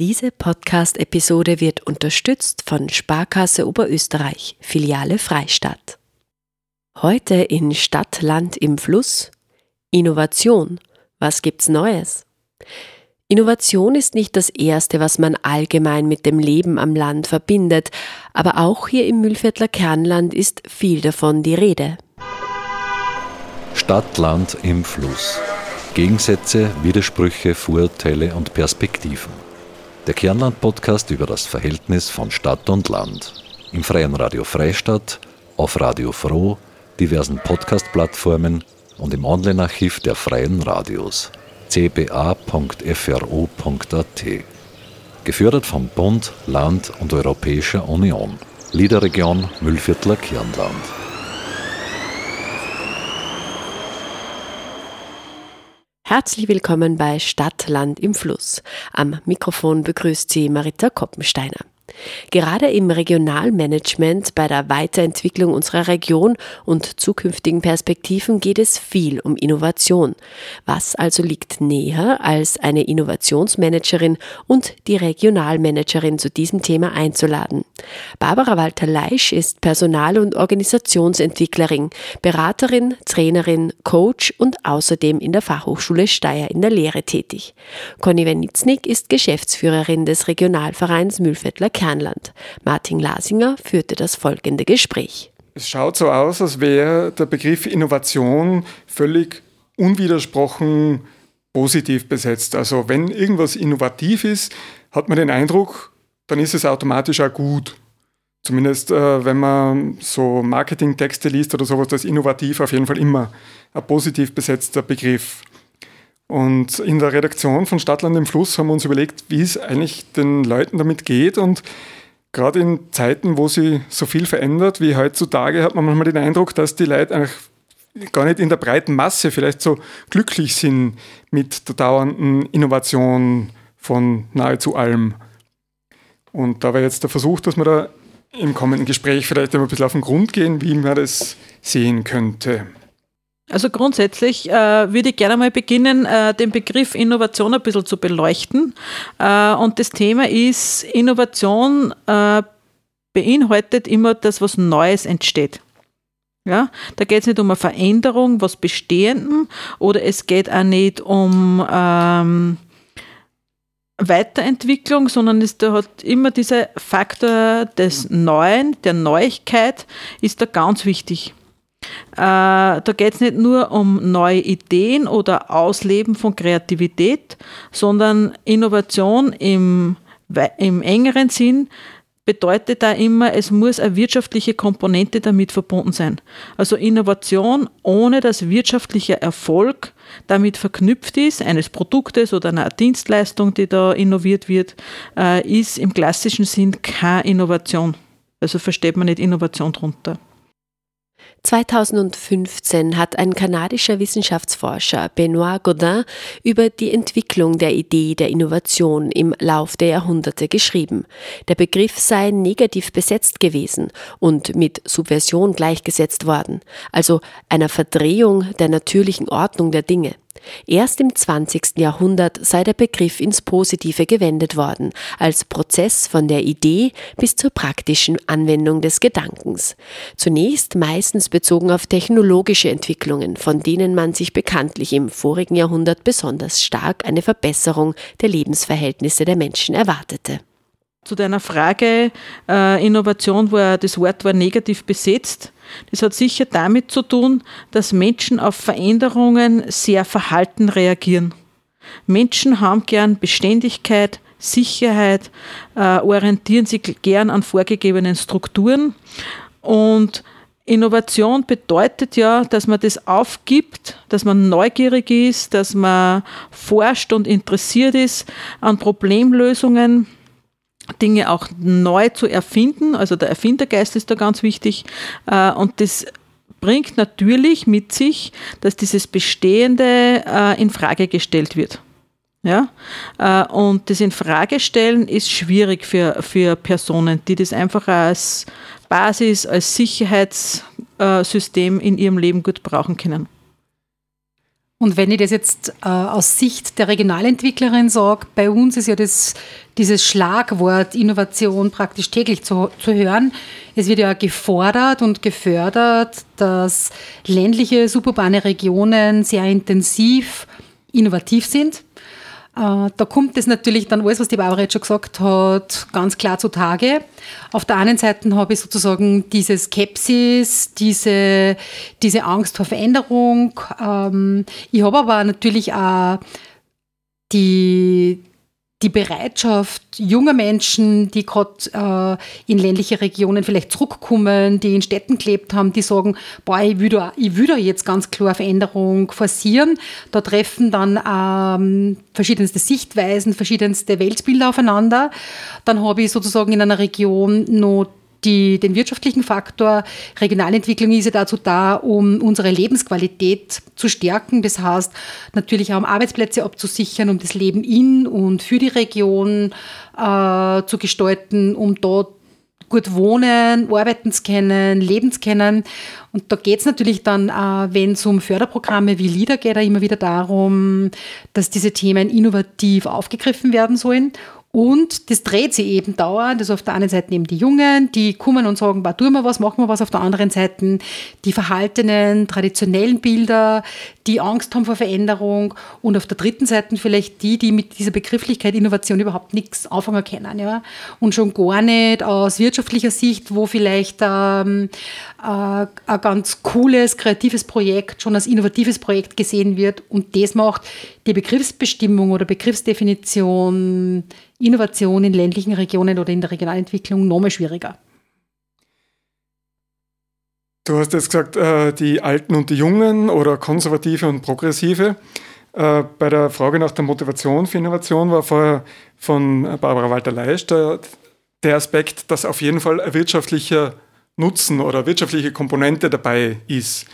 Diese Podcast-Episode wird unterstützt von Sparkasse Oberösterreich, Filiale Freistadt. Heute in Stadt, Land im Fluss. Innovation. Was gibt's Neues? Innovation ist nicht das Erste, was man allgemein mit dem Leben am Land verbindet, aber auch hier im Mühlviertler Kernland ist viel davon die Rede. Stadt, Land im Fluss. Gegensätze, Widersprüche, Vorurteile und Perspektiven. Der Kernland-Podcast über das Verhältnis von Stadt und Land. Im freien Radio Freistadt, auf Radio Froh, diversen Podcast-Plattformen und im Online-Archiv der freien Radios cba.fro.at. Gefördert vom Bund, Land und Europäischer Union. Liederregion Müllviertler Kernland. Herzlich willkommen bei Stadtland im Fluss. Am Mikrofon begrüßt Sie Marita Koppensteiner. Gerade im Regionalmanagement, bei der Weiterentwicklung unserer Region und zukünftigen Perspektiven geht es viel um Innovation. Was also liegt näher, als eine Innovationsmanagerin und die Regionalmanagerin zu diesem Thema einzuladen? Barbara Walter-Leisch ist Personal- und Organisationsentwicklerin, Beraterin, Trainerin, Coach und außerdem in der Fachhochschule Steyr in der Lehre tätig. Conny Wenitznik ist Geschäftsführerin des Regionalvereins Mühlviertler Kernland. Martin Lasinger führte das folgende Gespräch. Es schaut so aus, als wäre der Begriff Innovation völlig unwidersprochen positiv besetzt. Also wenn irgendwas innovativ ist, hat man den Eindruck, dann ist es automatisch auch gut. Zumindest äh, wenn man so Marketingtexte liest oder sowas, das ist innovativ auf jeden Fall immer ein positiv besetzter Begriff. Und in der Redaktion von Stadtland im Fluss haben wir uns überlegt, wie es eigentlich den Leuten damit geht. Und gerade in Zeiten, wo sich so viel verändert wie heutzutage, hat man manchmal den Eindruck, dass die Leute eigentlich gar nicht in der breiten Masse vielleicht so glücklich sind mit der dauernden Innovation von nahezu allem. Und da war jetzt der Versuch, dass wir da im kommenden Gespräch vielleicht ein bisschen auf den Grund gehen, wie man das sehen könnte. Also grundsätzlich äh, würde ich gerne mal beginnen, äh, den Begriff Innovation ein bisschen zu beleuchten. Äh, und das Thema ist, Innovation äh, beinhaltet immer, dass was Neues entsteht. Ja, da geht es nicht um eine Veränderung, was Bestehendem, oder es geht auch nicht um ähm, Weiterentwicklung, sondern es da hat immer dieser Faktor des Neuen, der Neuigkeit, ist da ganz wichtig. Äh, da geht es nicht nur um neue Ideen oder Ausleben von Kreativität, sondern Innovation im, im engeren Sinn bedeutet da immer, es muss eine wirtschaftliche Komponente damit verbunden sein. Also Innovation ohne dass wirtschaftlicher Erfolg damit verknüpft ist, eines Produktes oder einer Dienstleistung, die da innoviert wird, äh, ist im klassischen Sinn keine Innovation. Also versteht man nicht Innovation drunter. 2015 hat ein kanadischer Wissenschaftsforscher Benoit Godin über die Entwicklung der Idee der Innovation im Lauf der Jahrhunderte geschrieben. Der Begriff sei negativ besetzt gewesen und mit Subversion gleichgesetzt worden, also einer Verdrehung der natürlichen Ordnung der Dinge. Erst im 20. Jahrhundert sei der Begriff ins Positive gewendet worden, als Prozess von der Idee bis zur praktischen Anwendung des Gedankens. Zunächst meistens bezogen auf technologische Entwicklungen, von denen man sich bekanntlich im vorigen Jahrhundert besonders stark eine Verbesserung der Lebensverhältnisse der Menschen erwartete. Zu deiner Frage äh, Innovation, wo das Wort war negativ besetzt. Das hat sicher damit zu tun, dass Menschen auf Veränderungen sehr verhalten reagieren. Menschen haben gern Beständigkeit, Sicherheit, äh, orientieren sich gern an vorgegebenen Strukturen und Innovation bedeutet ja, dass man das aufgibt, dass man neugierig ist, dass man forscht und interessiert ist an Problemlösungen Dinge auch neu zu erfinden. Also der Erfindergeist ist da ganz wichtig. Äh, und das bringt natürlich mit sich, dass dieses Bestehende äh, in Frage gestellt wird. Ja? Äh, und das in Frage stellen ist schwierig für, für Personen, die das einfach als Basis, als Sicherheitssystem in ihrem Leben gut brauchen können. Und wenn ich das jetzt äh, aus Sicht der Regionalentwicklerin sage, bei uns ist ja das, dieses Schlagwort Innovation praktisch täglich zu, zu hören. Es wird ja gefordert und gefördert, dass ländliche, suburbane Regionen sehr intensiv innovativ sind. Äh, da kommt es natürlich dann alles, was die Barbara jetzt schon gesagt hat, ganz klar zutage. Auf der einen Seite habe ich sozusagen diese Skepsis, diese, diese Angst vor Veränderung. Ähm, ich habe aber natürlich auch die, die Bereitschaft junger Menschen, die gerade äh, in ländliche Regionen vielleicht zurückkommen, die in Städten gelebt haben, die sagen, boah, ich da, ich will jetzt ganz klar Veränderung forcieren. Da treffen dann ähm, verschiedenste Sichtweisen, verschiedenste Weltbilder aufeinander. Dann habe ich sozusagen in einer Region noch die, den wirtschaftlichen Faktor. Regionalentwicklung ist ja dazu da, um unsere Lebensqualität zu stärken. Das heißt, natürlich auch um Arbeitsplätze abzusichern, um das Leben in und für die Region äh, zu gestalten, um dort gut wohnen, arbeiten zu können, leben zu können. Und da geht es natürlich dann, äh, wenn es um Förderprogramme wie LIDA geht, immer wieder darum, dass diese Themen innovativ aufgegriffen werden sollen und das dreht sich eben dauernd. Also auf der einen Seite eben die Jungen, die kommen und sagen, tun wir was, machen wir was. Auf der anderen Seite die verhaltenen, traditionellen Bilder, die Angst haben vor Veränderung. Und auf der dritten Seite vielleicht die, die mit dieser Begrifflichkeit Innovation überhaupt nichts anfangen können. Ja? Und schon gar nicht aus wirtschaftlicher Sicht, wo vielleicht ähm, äh, ein ganz cooles, kreatives Projekt schon als innovatives Projekt gesehen wird. Und das macht die Begriffsbestimmung oder Begriffsdefinition Innovation in ländlichen Regionen oder in der Regionalentwicklung noch mal schwieriger. Du hast jetzt gesagt, äh, die Alten und die Jungen oder Konservative und Progressive. Äh, bei der Frage nach der Motivation für Innovation war vorher von Barbara Walter-Leisch der, der Aspekt, dass auf jeden Fall ein wirtschaftlicher Nutzen oder wirtschaftliche Komponente dabei ist.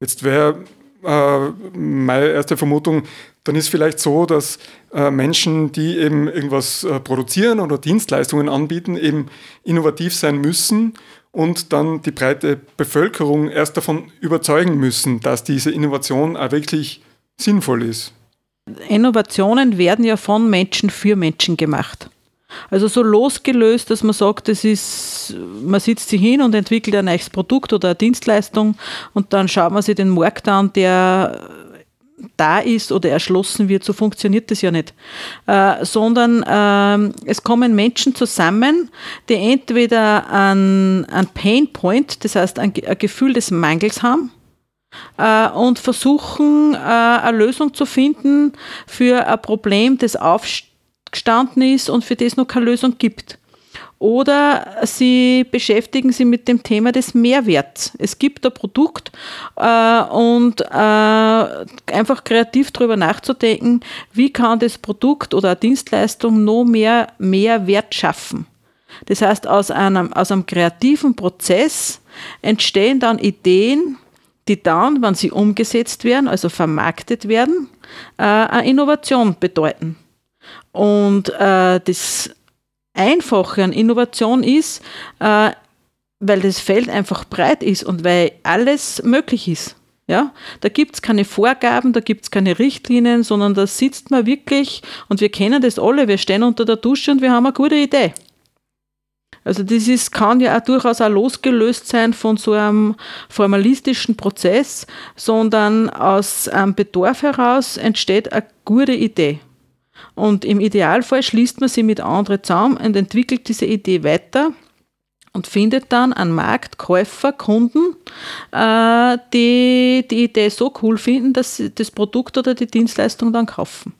Jetzt wäre meine erste Vermutung, dann ist vielleicht so, dass äh, Menschen, die eben irgendwas äh, produzieren oder Dienstleistungen anbieten, eben innovativ sein müssen und dann die breite Bevölkerung erst davon überzeugen müssen, dass diese Innovation auch wirklich sinnvoll ist. Innovationen werden ja von Menschen für Menschen gemacht. Also so losgelöst, dass man sagt, das ist, man sitzt sich hin und entwickelt ein neues Produkt oder eine Dienstleistung und dann schaut man sich den Markt an, der da ist oder erschlossen wird, so funktioniert das ja nicht. Äh, sondern äh, es kommen Menschen zusammen, die entweder ein, ein Pain Point, das heißt ein, ein Gefühl des Mangels haben, äh, und versuchen, äh, eine Lösung zu finden für ein Problem, das aufgestanden ist und für das noch keine Lösung gibt. Oder sie beschäftigen sich mit dem Thema des Mehrwerts. Es gibt ein Produkt äh, und äh, einfach kreativ darüber nachzudenken, wie kann das Produkt oder eine Dienstleistung noch mehr Mehrwert schaffen. Das heißt, aus einem, aus einem kreativen Prozess entstehen dann Ideen, die dann, wenn sie umgesetzt werden, also vermarktet werden, äh, eine Innovation bedeuten. Und äh, das Einfache an Innovation ist, äh, weil das Feld einfach breit ist und weil alles möglich ist. Ja, da gibt es keine Vorgaben, da gibt es keine Richtlinien, sondern da sitzt man wirklich, und wir kennen das alle, wir stehen unter der Dusche und wir haben eine gute Idee. Also das ist, kann ja auch durchaus auch losgelöst sein von so einem formalistischen Prozess, sondern aus einem Bedarf heraus entsteht eine gute Idee. Und im Idealfall schließt man sie mit anderen zusammen und entwickelt diese Idee weiter und findet dann einen Markt, Käufer, Kunden, äh, die die Idee so cool finden, dass sie das Produkt oder die Dienstleistung dann kaufen.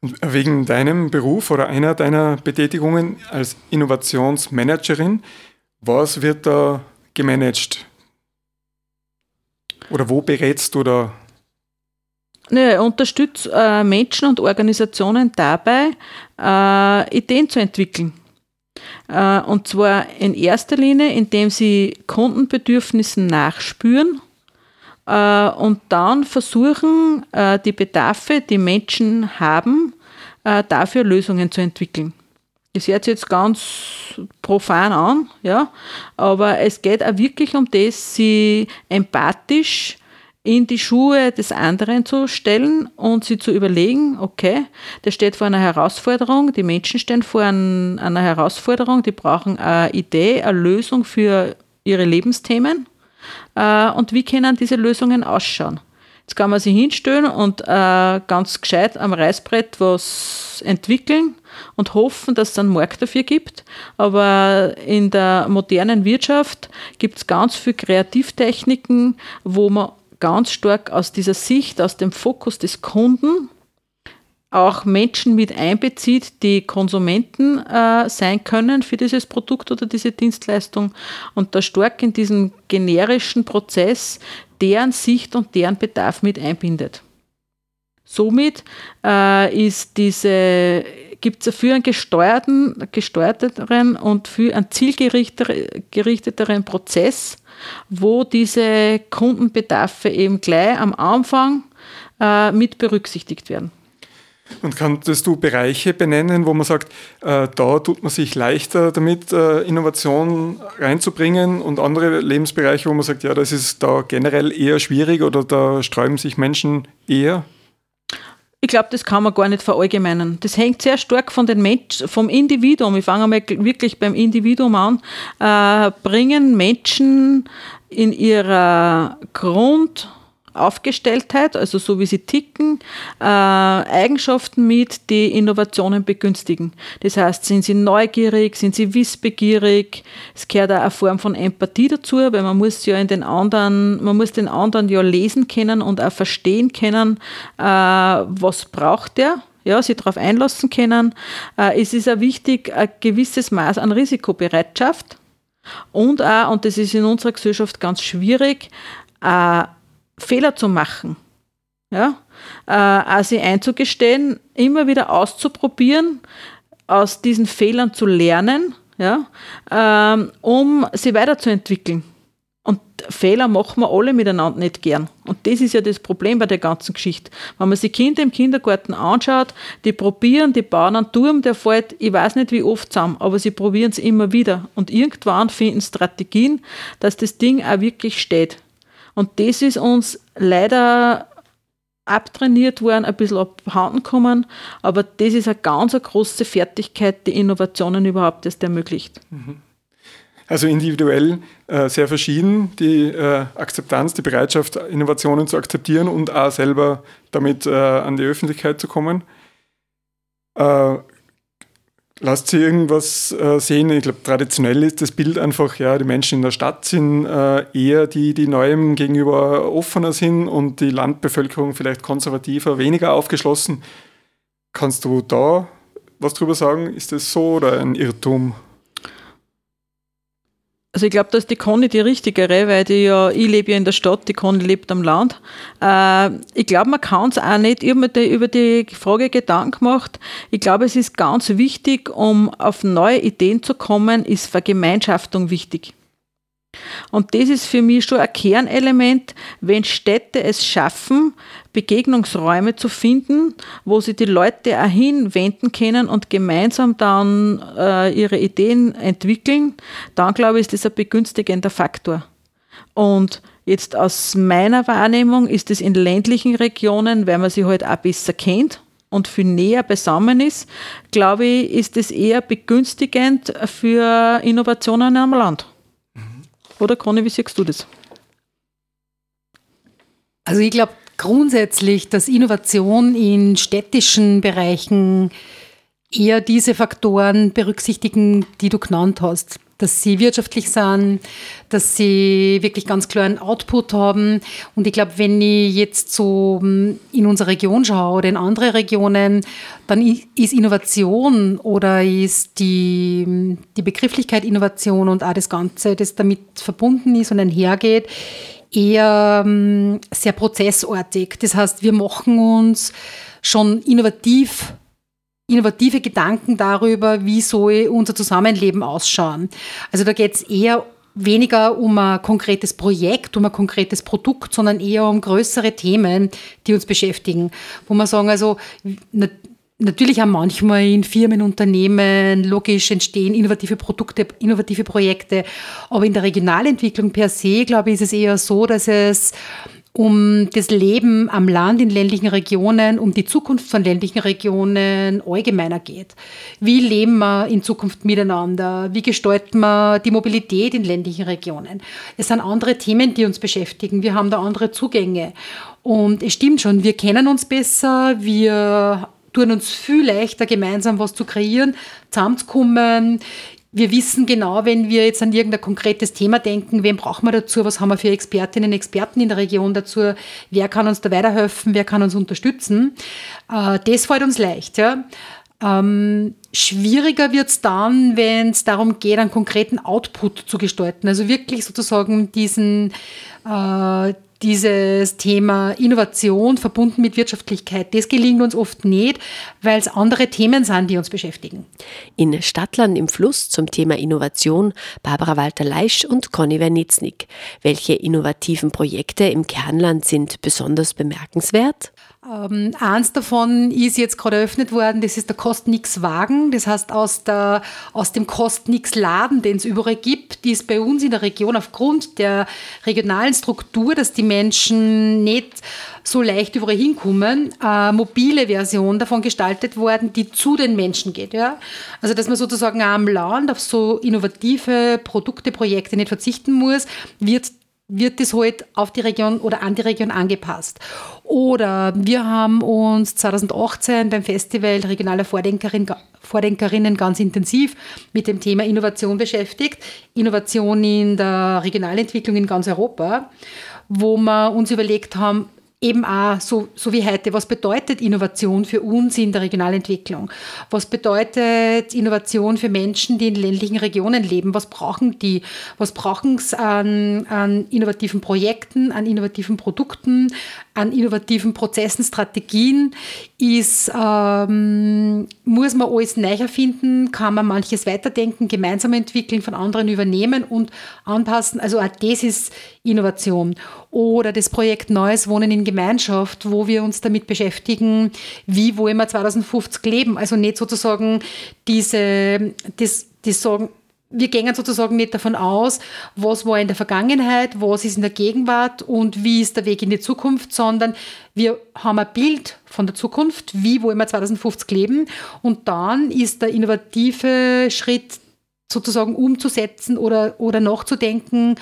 Wegen deinem Beruf oder einer deiner Betätigungen als Innovationsmanagerin, was wird da gemanagt? Oder wo berätst du da? Ne, unterstützt äh, Menschen und Organisationen dabei, äh, Ideen zu entwickeln. Äh, und zwar in erster Linie, indem sie Kundenbedürfnissen nachspüren äh, und dann versuchen, äh, die Bedarfe, die Menschen haben, äh, dafür Lösungen zu entwickeln. Das hört sich jetzt ganz profan an, ja, aber es geht auch wirklich um das, sie empathisch in die Schuhe des anderen zu stellen und sie zu überlegen, okay, der steht vor einer Herausforderung, die Menschen stehen vor einer Herausforderung, die brauchen eine Idee, eine Lösung für ihre Lebensthemen äh, und wie können diese Lösungen ausschauen. Jetzt kann man sich hinstellen und äh, ganz gescheit am Reißbrett was entwickeln und hoffen, dass es einen Markt dafür gibt. Aber in der modernen Wirtschaft gibt es ganz viele Kreativtechniken, wo man ganz stark aus dieser Sicht, aus dem Fokus des Kunden auch Menschen mit einbezieht, die Konsumenten äh, sein können für dieses Produkt oder diese Dienstleistung und da stark in diesen generischen Prozess deren Sicht und deren Bedarf mit einbindet. Somit äh, ist diese gibt es für einen gesteuerten, gesteuerteren und für einen zielgerichteteren Prozess, wo diese Kundenbedarfe eben gleich am Anfang äh, mit berücksichtigt werden. Und kannst du Bereiche benennen, wo man sagt, äh, da tut man sich leichter damit, äh, Innovation reinzubringen und andere Lebensbereiche, wo man sagt, ja, das ist da generell eher schwierig oder da sträuben sich Menschen eher? Ich glaube, das kann man gar nicht verallgemeinern. Das hängt sehr stark von den Mensch, vom Individuum. Ich fange mal wirklich beim Individuum an. Äh, bringen Menschen in ihrer Grund- Aufgestelltheit, also so wie sie ticken, äh, Eigenschaften mit, die Innovationen begünstigen. Das heißt, sind sie neugierig, sind sie wissbegierig, es gehört auch eine Form von Empathie dazu, weil man muss ja in den anderen, man muss den anderen ja lesen können und auch verstehen können, äh, was braucht der, ja, sich darauf einlassen können. Äh, es ist auch wichtig, ein gewisses Maß an Risikobereitschaft und auch, und das ist in unserer Gesellschaft ganz schwierig, äh, Fehler zu machen. Ja? Äh, also einzugestehen, immer wieder auszuprobieren, aus diesen Fehlern zu lernen, ja? Ähm, um sie weiterzuentwickeln. Und Fehler machen wir alle miteinander nicht gern. Und das ist ja das Problem bei der ganzen Geschichte. Wenn man sich Kinder im Kindergarten anschaut, die probieren, die bauen einen Turm, der fällt, ich weiß nicht wie oft zusammen, aber sie probieren es immer wieder. Und irgendwann finden Strategien, dass das Ding auch wirklich steht. Und das ist uns leider abtrainiert worden, ein bisschen abhanden gekommen, aber das ist eine ganz eine große Fertigkeit, die Innovationen überhaupt erst ermöglicht. Mhm. Also individuell äh, sehr verschieden, die äh, Akzeptanz, die Bereitschaft, Innovationen zu akzeptieren und auch selber damit äh, an die Öffentlichkeit zu kommen. Lasst Sie irgendwas äh, sehen? Ich glaube, traditionell ist das Bild einfach, ja, die Menschen in der Stadt sind äh, eher die, die Neuem gegenüber offener sind und die Landbevölkerung vielleicht konservativer, weniger aufgeschlossen. Kannst du da was drüber sagen? Ist das so oder ein Irrtum? Also ich glaube, dass die Conny die richtigere, weil die ja, ich lebe ja in der Stadt, die Conny lebt am Land. Äh, ich glaube, man kann es auch nicht. Ich die, über die Frage Gedanken gemacht. Ich glaube, es ist ganz wichtig, um auf neue Ideen zu kommen, ist Vergemeinschaftung wichtig. Und das ist für mich schon ein Kernelement, wenn Städte es schaffen, Begegnungsräume zu finden, wo sie die Leute auch hinwenden können und gemeinsam dann äh, ihre Ideen entwickeln, dann glaube ich, ist das ein begünstigender Faktor. Und jetzt aus meiner Wahrnehmung ist es in ländlichen Regionen, weil man sie halt auch besser kennt und viel näher beisammen ist, glaube ich, ist es eher begünstigend für Innovationen am Land. Oder Conny, wie siehst du das? Also ich glaube grundsätzlich, dass Innovation in städtischen Bereichen eher diese Faktoren berücksichtigen, die du genannt hast. Dass sie wirtschaftlich sind, dass sie wirklich ganz klar einen Output haben. Und ich glaube, wenn ich jetzt so hm, in unsere Region schaue oder in andere Regionen, dann ist Innovation oder ist die, hm, die Begrifflichkeit Innovation und auch das Ganze, das damit verbunden ist und einhergeht, eher hm, sehr prozessartig. Das heißt, wir machen uns schon innovativ innovative Gedanken darüber, wie soll unser Zusammenleben ausschauen. Also da geht es eher weniger um ein konkretes Projekt, um ein konkretes Produkt, sondern eher um größere Themen, die uns beschäftigen. Wo man sagen, also natürlich auch manchmal in Firmen, Unternehmen, logisch entstehen innovative Produkte, innovative Projekte, aber in der Regionalentwicklung per se, glaube ich, ist es eher so, dass es um das Leben am Land in ländlichen Regionen, um die Zukunft von ländlichen Regionen allgemeiner geht. Wie leben wir in Zukunft miteinander? Wie gestalten wir die Mobilität in ländlichen Regionen? Es sind andere Themen, die uns beschäftigen. Wir haben da andere Zugänge. Und es stimmt schon, wir kennen uns besser, wir tun uns viel leichter, gemeinsam was zu kreieren, zusammenzukommen. Wir wissen genau, wenn wir jetzt an irgendein konkretes Thema denken, wen brauchen wir dazu, was haben wir für Expertinnen und Experten in der Region dazu, wer kann uns da weiterhelfen, wer kann uns unterstützen. Äh, das fällt uns leicht. Ja. Ähm, schwieriger wird es dann, wenn es darum geht, einen konkreten Output zu gestalten. Also wirklich sozusagen diesen, äh, dieses Thema Innovation verbunden mit Wirtschaftlichkeit, das gelingt uns oft nicht, weil es andere Themen sind, die uns beschäftigen. In Stadtland im Fluss zum Thema Innovation Barbara Walter-Leisch und Conny Wernitznik. Welche innovativen Projekte im Kernland sind besonders bemerkenswert? Ähm, eins davon ist jetzt gerade eröffnet worden, das ist der Kost-Nix-Wagen. Das heißt, aus, der, aus dem Kost-Nix-Laden, den es überall gibt, die ist bei uns in der Region aufgrund der regionalen Struktur, dass die Menschen nicht so leicht überall hinkommen, eine mobile Version davon gestaltet worden, die zu den Menschen geht. Ja? Also, dass man sozusagen am Land auf so innovative Produkte, Projekte nicht verzichten muss, wird wird das halt auf die Region oder an die Region angepasst. Oder wir haben uns 2018 beim Festival Regionale Vordenkerin, Vordenkerinnen ganz intensiv mit dem Thema Innovation beschäftigt. Innovation in der Regionalentwicklung in ganz Europa, wo wir uns überlegt haben, eben auch so, so wie heute, was bedeutet Innovation für uns in der Regionalentwicklung? Was bedeutet Innovation für Menschen, die in ländlichen Regionen leben? Was brauchen die? Was brauchen sie an, an innovativen Projekten, an innovativen Produkten, an innovativen Prozessen, Strategien? Ist, ähm, muss man alles neu erfinden? Kann man manches weiterdenken, gemeinsam entwickeln, von anderen übernehmen und anpassen? Also auch das ist Innovation. Oder das Projekt Neues Wohnen in Gemeinschaft, wo wir uns damit beschäftigen, wie wollen wir 2050 leben. Also nicht sozusagen diese, das, das sagen, wir gehen sozusagen nicht davon aus, was war in der Vergangenheit, was ist in der Gegenwart und wie ist der Weg in die Zukunft, sondern wir haben ein Bild von der Zukunft, wie wollen wir 2050 leben und dann ist der innovative Schritt sozusagen umzusetzen oder, oder nachzudenken,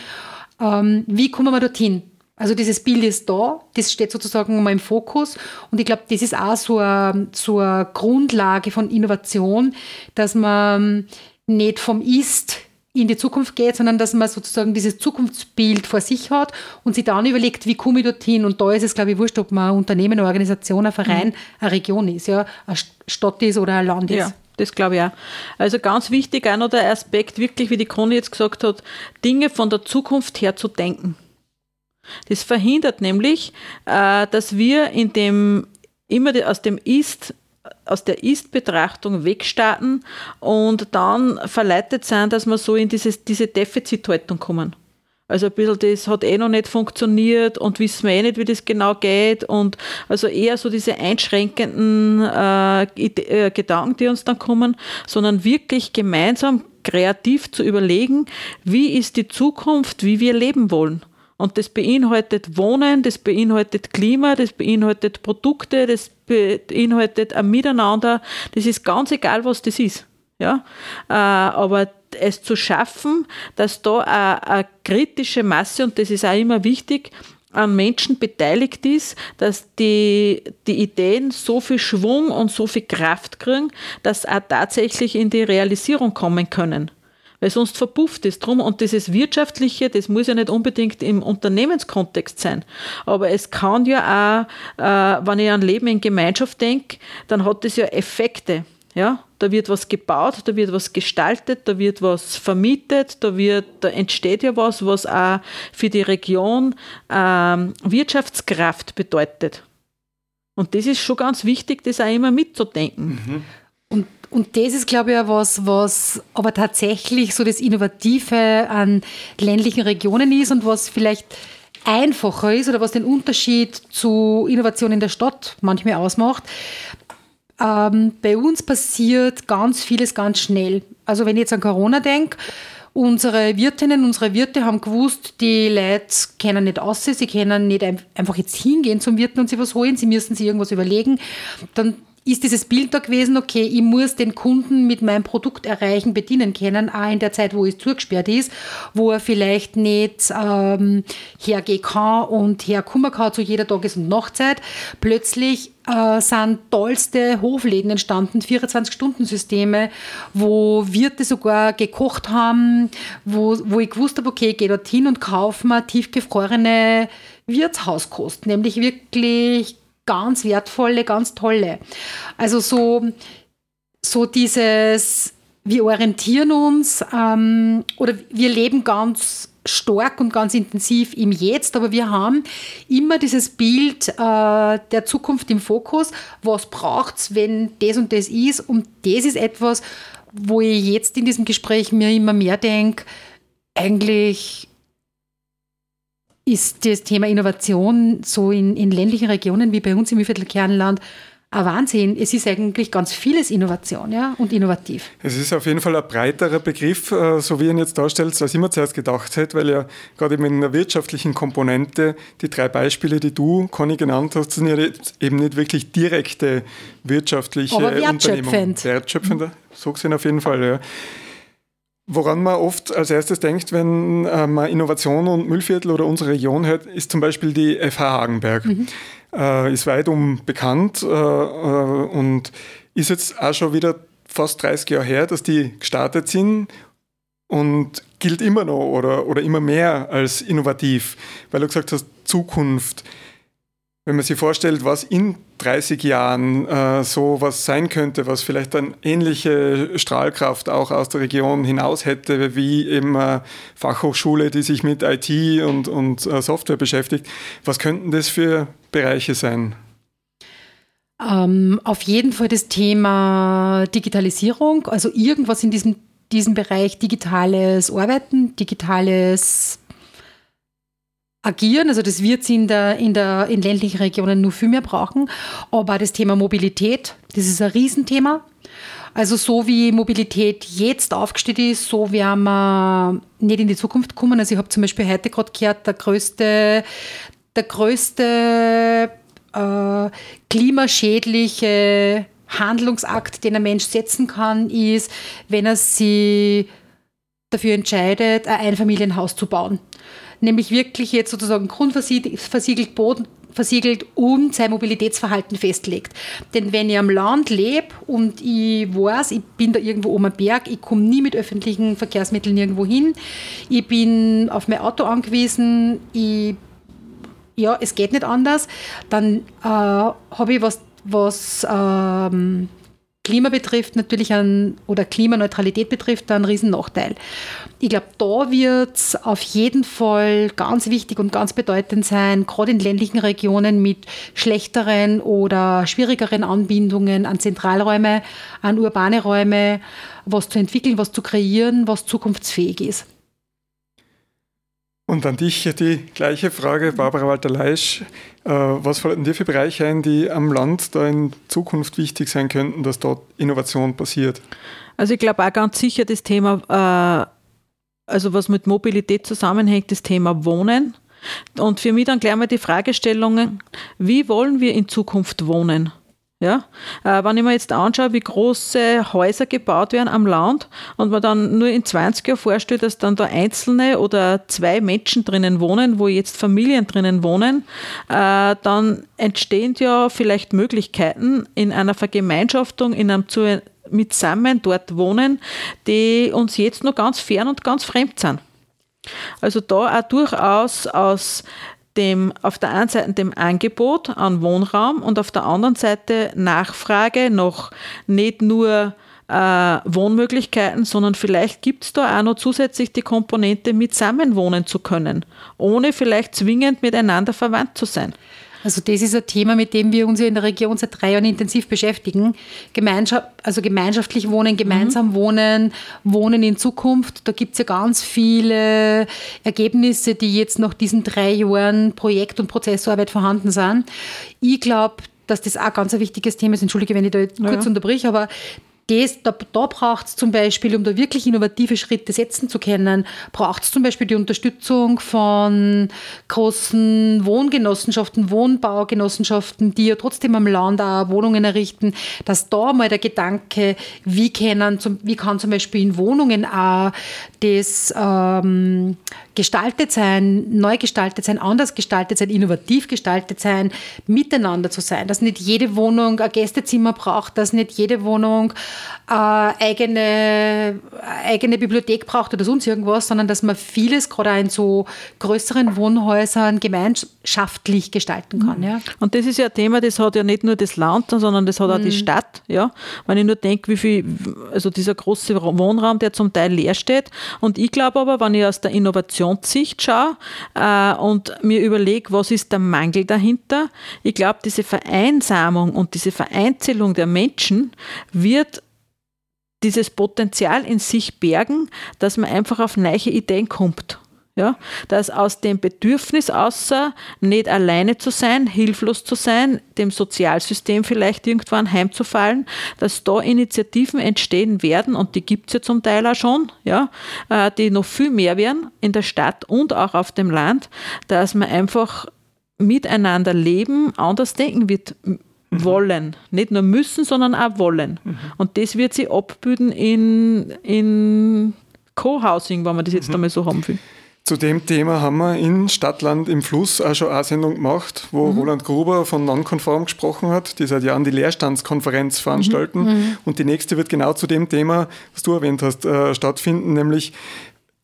ähm, wie kommen wir dorthin. Also dieses Bild ist da, das steht sozusagen mal im Fokus und ich glaube, das ist auch so eine, so eine Grundlage von Innovation, dass man nicht vom Ist in die Zukunft geht, sondern dass man sozusagen dieses Zukunftsbild vor sich hat und sich dann überlegt, wie komme ich dorthin. Und da ist es, glaube ich, wurscht, ob man ein Unternehmen, eine Organisation, ein Verein, mhm. eine Region ist, ja, eine Stadt ist oder ein Land ist. Ja. Das glaube ich auch. Also ganz wichtig auch noch der Aspekt, wirklich, wie die Conny jetzt gesagt hat, Dinge von der Zukunft her zu denken. Das verhindert nämlich, äh, dass wir in dem immer aus dem Ist aus der Ist-Betrachtung wegstarten und dann verleitet sein, dass wir so in dieses, diese Defizithaltung kommen. Also ein bisschen, das hat eh noch nicht funktioniert und wissen wir eh nicht, wie das genau geht. Und also eher so diese einschränkenden äh, äh, Gedanken, die uns dann kommen, sondern wirklich gemeinsam kreativ zu überlegen, wie ist die Zukunft, wie wir leben wollen. Und das beinhaltet Wohnen, das beinhaltet Klima, das beinhaltet Produkte, das beinhaltet ein Miteinander. Das ist ganz egal, was das ist. Ja? Äh, aber es zu schaffen, dass da eine, kritische Masse, und das ist auch immer wichtig, an Menschen beteiligt ist, dass die, die Ideen so viel Schwung und so viel Kraft kriegen, dass auch tatsächlich in die Realisierung kommen können. Weil sonst verpufft es drum und dieses Wirtschaftliche, das muss ja nicht unbedingt im Unternehmenskontext sein. Aber es kann ja auch, äh, wenn ich an Leben in Gemeinschaft denke, dann hat das ja Effekte. Ja, da wird was gebaut, da wird was gestaltet, da wird was vermietet, da, wird, da entsteht ja was, was auch für die Region ähm, Wirtschaftskraft bedeutet. Und das ist schon ganz wichtig, das auch immer mitzudenken. Mhm. Und, das ist, glaube ich, auch was, was aber tatsächlich so das Innovative an ländlichen Regionen ist und was vielleicht einfacher ist oder was den Unterschied zu Innovation in der Stadt manchmal ausmacht. Ähm, bei uns passiert ganz vieles ganz schnell. Also wenn ich jetzt an Corona denke Unsere Wirtinnen, unsere Wirte haben gewusst, die Leute kennen nicht aus, sie können nicht einfach jetzt hingehen zum Wirten und sich was holen, sie müssen sich irgendwas überlegen. Dann ist dieses Bild da gewesen, okay, ich muss den Kunden mit meinem Produkt erreichen, bedienen können, auch in der Zeit, wo es zugesperrt ist, wo er vielleicht nicht ähm, hergehen kann und herkommen kann zu jeder Tages- und Nachtzeit. Plötzlich äh, sind tollste Hofläden entstanden, 24-Stunden-Systeme, wo Wirte sogar gekocht haben, wo, wo ich gewusst habe, okay, ich gehe dorthin und kaufe mir tiefgefrorene Wirtshauskost, nämlich wirklich ganz wertvolle, ganz tolle. Also so, so dieses, wir orientieren uns ähm, oder wir leben ganz stark und ganz intensiv im Jetzt, aber wir haben immer dieses Bild äh, der Zukunft im Fokus. Was braucht es, wenn das und das ist? Und das ist etwas, wo ich jetzt in diesem Gespräch mir immer mehr denke, eigentlich ist das Thema Innovation so in, in ländlichen Regionen wie bei uns im Mühlviertel-Kernland ein Wahnsinn. Es ist eigentlich ganz vieles Innovation ja, und innovativ. Es ist auf jeden Fall ein breiterer Begriff, äh, so wie ihr ihn jetzt darstellt, als ich mir zuerst gedacht hätte, weil ja gerade eben in der wirtschaftlichen Komponente die drei Beispiele, die du, Conny, genannt hast, sind ja eben nicht wirklich direkte wirtschaftliche Aber wertschöpfend. Wertschöpfender, so gesehen auf jeden Fall, ja. Woran man oft als erstes denkt, wenn äh, man Innovation und Müllviertel oder unsere Region hört, ist zum Beispiel die FH Hagenberg. Mhm. Äh, ist weitum bekannt äh, und ist jetzt auch schon wieder fast 30 Jahre her, dass die gestartet sind und gilt immer noch oder, oder immer mehr als innovativ, weil du gesagt hast, Zukunft wenn man sich vorstellt, was in 30 Jahren äh, so was sein könnte, was vielleicht eine ähnliche Strahlkraft auch aus der Region hinaus hätte, wie eben eine Fachhochschule, die sich mit IT und, und äh, Software beschäftigt, was könnten das für Bereiche sein? Ähm, auf jeden Fall das Thema Digitalisierung, also irgendwas in diesem, diesem Bereich digitales Arbeiten, digitales agieren. Also das wird es in, der, in, der, in ländlichen Regionen nur viel mehr brauchen. Aber das Thema Mobilität, das ist ein Riesenthema. Also so wie Mobilität jetzt aufgestellt ist, so werden wir nicht in die Zukunft kommen. Also ich habe zum Beispiel heute gerade gehört, der größte, der größte äh, klimaschädliche Handlungsakt, den ein Mensch setzen kann, ist, wenn er sich dafür entscheidet, ein Einfamilienhaus zu bauen nämlich wirklich jetzt sozusagen grundversiegelt, Boden versiegelt und sein Mobilitätsverhalten festlegt. Denn wenn ich am Land lebe und ich weiß, ich bin da irgendwo um einen Berg, ich komme nie mit öffentlichen Verkehrsmitteln irgendwo hin, ich bin auf mein Auto angewiesen, ich, ja, es geht nicht anders, dann äh, habe ich was, was ähm, Klima betrifft, natürlich an, oder Klimaneutralität betrifft, einen riesen Nachteil. Ich glaube, da wird es auf jeden Fall ganz wichtig und ganz bedeutend sein, gerade in ländlichen Regionen mit schlechteren oder schwierigeren Anbindungen an Zentralräume, an urbane Räume, was zu entwickeln, was zu kreieren, was zukunftsfähig ist. Und an dich die gleiche Frage, Barbara Walter-Leisch. Äh, was fallen dir für Bereiche ein, die am Land da in Zukunft wichtig sein könnten, dass dort Innovation passiert? Also ich glaube auch ganz sicher das Thema, äh, also was mit Mobilität zusammenhängt, das Thema Wohnen. Und für mich dann gleich mal die Fragestellungen, wie wollen wir in Zukunft wohnen? Ja? Äh, wenn ich mir jetzt anschaue, wie große Häuser gebaut werden am Land und man dann nur in 20 Jahren vorstellt, dass dann da einzelne oder zwei Menschen drinnen wohnen, wo jetzt Familien drinnen wohnen, äh, dann entstehen ja vielleicht Möglichkeiten in einer Vergemeinschaftung, in einem zu mitsammen dort wohnen, die uns jetzt noch ganz fern und ganz fremd sind. Also da auch durchaus aus dem, auf der einen Seite dem Angebot an Wohnraum und auf der anderen Seite Nachfrage noch nicht nur äh, Wohnmöglichkeiten, sondern vielleicht gibt es da auch noch zusätzlich die Komponente, mit zusammenwohnen zu können, ohne vielleicht zwingend miteinander verwandt zu sein. Also das ist ein Thema, mit dem wir uns ja in der Region seit drei Jahren intensiv beschäftigen. Gemeinschaft, also gemeinschaftlich wohnen, gemeinsam mhm. wohnen, wohnen in Zukunft. Da gibt es ja ganz viele Ergebnisse, die jetzt nach diesen drei Jahren Projekt- und Prozessarbeit vorhanden sind. Ich glaube, dass das auch ganz ein wichtiges Thema ist. Entschuldige, wenn ich da jetzt kurz unterbrich, aber das, da, da braucht es zum Beispiel, um da wirklich innovative Schritte setzen zu können, braucht es zum Beispiel die Unterstützung von großen Wohngenossenschaften, Wohnbaugenossenschaften, die ja trotzdem am Land auch Wohnungen errichten, dass da mal der Gedanke, wie, können, wie kann zum Beispiel in Wohnungen auch das ähm, gestaltet sein, neu gestaltet sein, anders gestaltet sein, innovativ gestaltet sein, miteinander zu sein, dass nicht jede Wohnung ein Gästezimmer braucht, dass nicht jede Wohnung äh, eigene, eigene Bibliothek braucht oder sonst irgendwas, sondern dass man vieles gerade in so größeren Wohnhäusern gemeinschaftlich gestalten kann. Ja. Und das ist ja ein Thema, das hat ja nicht nur das Land, sondern das hat auch mhm. die Stadt. Ja. Wenn ich nur denke, wie viel, also dieser große Wohnraum, der zum Teil leer steht. Und ich glaube aber, wenn ich aus der Innovationssicht schaue äh, und mir überlege, was ist der Mangel dahinter, ich glaube, diese Vereinsamung und diese Vereinzelung der Menschen wird dieses Potenzial in sich bergen, dass man einfach auf neue Ideen kommt. Ja, dass aus dem Bedürfnis außer nicht alleine zu sein, hilflos zu sein, dem Sozialsystem vielleicht irgendwann heimzufallen, dass da Initiativen entstehen werden und die gibt es ja zum Teil auch schon, ja, äh, die noch viel mehr werden in der Stadt und auch auf dem Land, dass man einfach miteinander leben, anders denken wird, Mhm. wollen. Nicht nur müssen, sondern auch wollen. Mhm. Und das wird sie abbilden in, in Co-Housing, wenn man das jetzt mhm. einmal so haben will. Zu dem Thema haben wir in Stadtland im Fluss auch schon eine Sendung gemacht, wo mhm. Roland Gruber von Nonkonform gesprochen hat, die seit Jahren die Leerstandskonferenz veranstalten. Mhm. mhm. Und die nächste wird genau zu dem Thema, was du erwähnt hast, äh, stattfinden, nämlich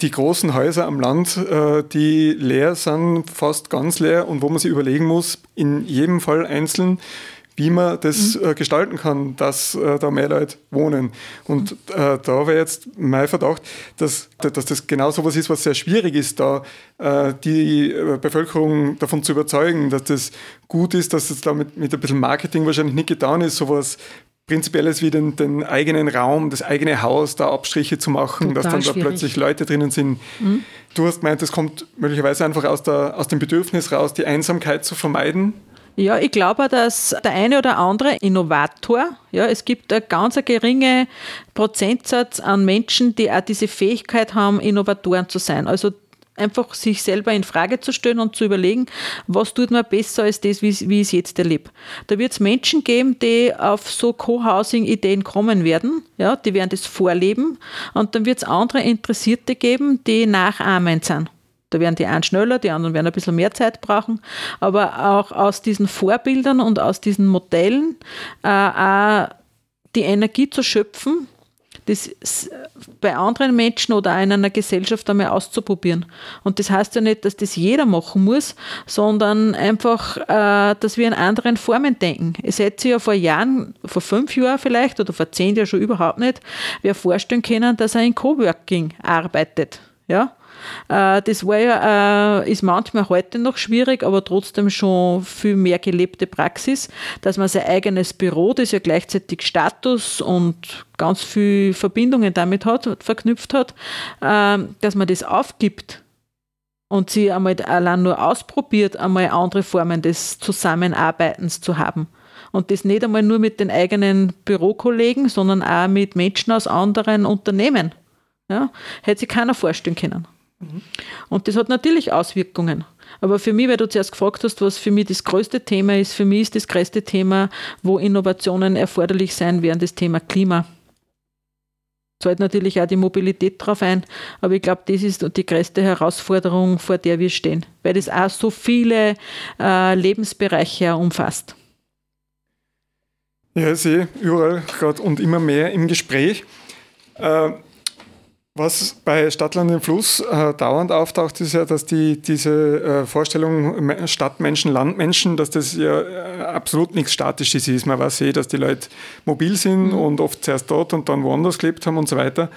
die großen Häuser am Land, äh, die leer sind, fast ganz leer und wo man sich überlegen muss, in jedem Fall einzeln, wie man das mhm. äh, gestalten kann, dass äh, da mehr Leute wohnen. Und äh, da wäre jetzt mein Verdacht, dass, dass das genau so was ist, was sehr schwierig ist, da äh, die äh, Bevölkerung davon zu überzeugen, dass das gut ist, dass es da mit, mit ein bisschen Marketing wahrscheinlich nicht getan ist, sowas Prinzipielles wie den, den eigenen Raum, das eigene Haus, da Abstriche zu machen, Total dass dann schwierig. da plötzlich Leute drinnen sind. Mhm. Du hast gemeint, das kommt möglicherweise einfach aus, der, aus dem Bedürfnis raus, die Einsamkeit zu vermeiden. Ja, ich glaube, dass der eine oder andere Innovator, ja, es gibt einen ganz geringen Prozentsatz an Menschen, die auch diese Fähigkeit haben, Innovatoren zu sein. Also einfach sich selber in Frage zu stellen und zu überlegen, was tut mir besser als das, wie, wie ich es jetzt erlebe. Da wird es Menschen geben, die auf so Co-Housing-Ideen kommen werden, ja, die werden das vorleben und dann wird es andere Interessierte geben, die nachahmend sind. Da werden die einen schneller, die anderen werden ein bisschen mehr Zeit brauchen. Aber auch aus diesen Vorbildern und aus diesen Modellen äh, auch die Energie zu schöpfen, das bei anderen Menschen oder in einer Gesellschaft einmal auszuprobieren. Und das heißt ja nicht, dass das jeder machen muss, sondern einfach, äh, dass wir in anderen Formen denken. Es hätte sich ja vor Jahren, vor fünf Jahren vielleicht oder vor zehn Jahren schon überhaupt nicht, wer vorstellen können, dass er in Coworking arbeitet. Ja? Äh, das war äh, ist manchmal heute noch schwierig, aber trotzdem schon viel mehr gelebte Praxis, dass man sein eigenes Büro, das ja gleichzeitig Status und ganz viele Verbindungen damit hat, verknüpft hat, äh, dass man das aufgibt und sie einmal allein nur ausprobiert, einmal andere Formen des Zusammenarbeitens zu haben. Und das nicht einmal nur mit den eigenen Bürokollegen, sondern auch mit Menschen aus anderen Unternehmen. Ja, hätte sich keiner vorstellen können. Und das hat natürlich Auswirkungen. Aber für mich, weil du zuerst gefragt hast, was für mich das größte Thema ist, für mich ist das größte Thema, wo Innovationen erforderlich sein werden, das Thema Klima. Zahlt natürlich auch die Mobilität drauf ein, aber ich glaube, das ist die größte Herausforderung, vor der wir stehen, weil das auch so viele äh, Lebensbereiche umfasst. Ja, ich sehe überall gerade und immer mehr im Gespräch. Äh, was bei Stadtland im Fluss äh, dauernd auftaucht, ist ja, dass die, diese äh, Vorstellung Stadtmenschen, Landmenschen, dass das ja äh, absolut nichts Statisches ist. Man weiß eh, dass die Leute mobil sind mhm. und oft zuerst dort und dann woanders gelebt haben und so weiter.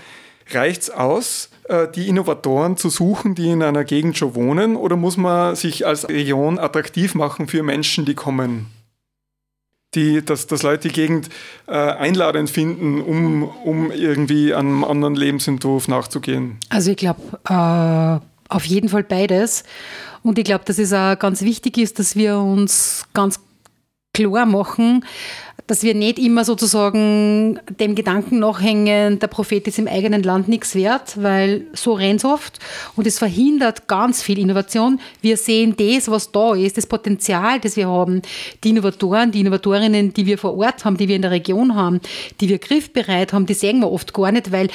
Reicht es aus, äh, die Innovatoren zu suchen, die in einer Gegend schon wohnen, oder muss man sich als Region attraktiv machen für Menschen, die kommen? Die, dass, dass Leute die Gegend äh, einladend finden, um, um irgendwie einem anderen Lebensentwurf nachzugehen? Also ich glaube, äh, auf jeden Fall beides. Und ich glaube, dass es auch ganz wichtig ist, dass wir uns ganz klar machen, dass wir nicht immer sozusagen dem Gedanken nachhängen, der Prophet ist im eigenen Land nichts wert, weil so rennt oft und es verhindert ganz viel Innovation. Wir sehen das, was da ist, das Potenzial, das wir haben, die Innovatoren, die Innovatorinnen, die wir vor Ort haben, die wir in der Region haben, die wir griffbereit haben, die sehen wir oft gar nicht, weil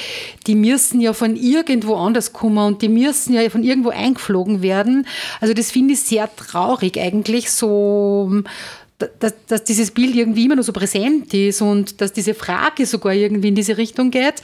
die müssen ja von irgendwo anders kommen und die müssen ja von irgendwo eingeflogen werden. Also das finde ich sehr traurig eigentlich, so dass, dass dieses Bild irgendwie immer noch so präsent ist und dass diese Frage sogar irgendwie in diese Richtung geht,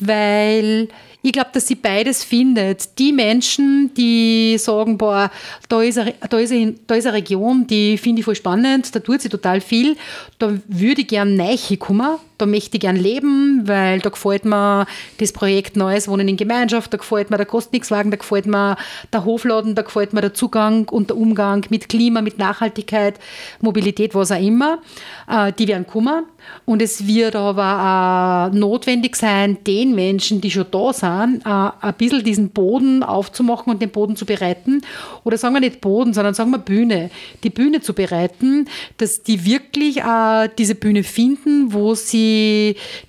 weil ich glaube, dass sie beides findet. Die Menschen, die sagen, boah, da ist eine, da ist eine, da ist eine Region, die finde ich voll spannend, da tut sie total viel, da würde ich gern neu kommen, da möchte ich gern leben, weil da gefällt mir das Projekt Neues Wohnen in Gemeinschaft, da gefällt mir der Kostnixwagen, da gefällt mir der Hofladen, da gefällt mir der Zugang und der Umgang mit Klima, mit Nachhaltigkeit, Mobilität, was auch immer. Äh, die werden kommen. Und es wird aber auch notwendig sein, den Menschen, die schon da sind, äh, ein bisschen diesen Boden aufzumachen und den Boden zu bereiten. Oder sagen wir nicht Boden, sondern sagen wir Bühne. Die Bühne zu bereiten, dass die wirklich äh, diese Bühne finden, wo sie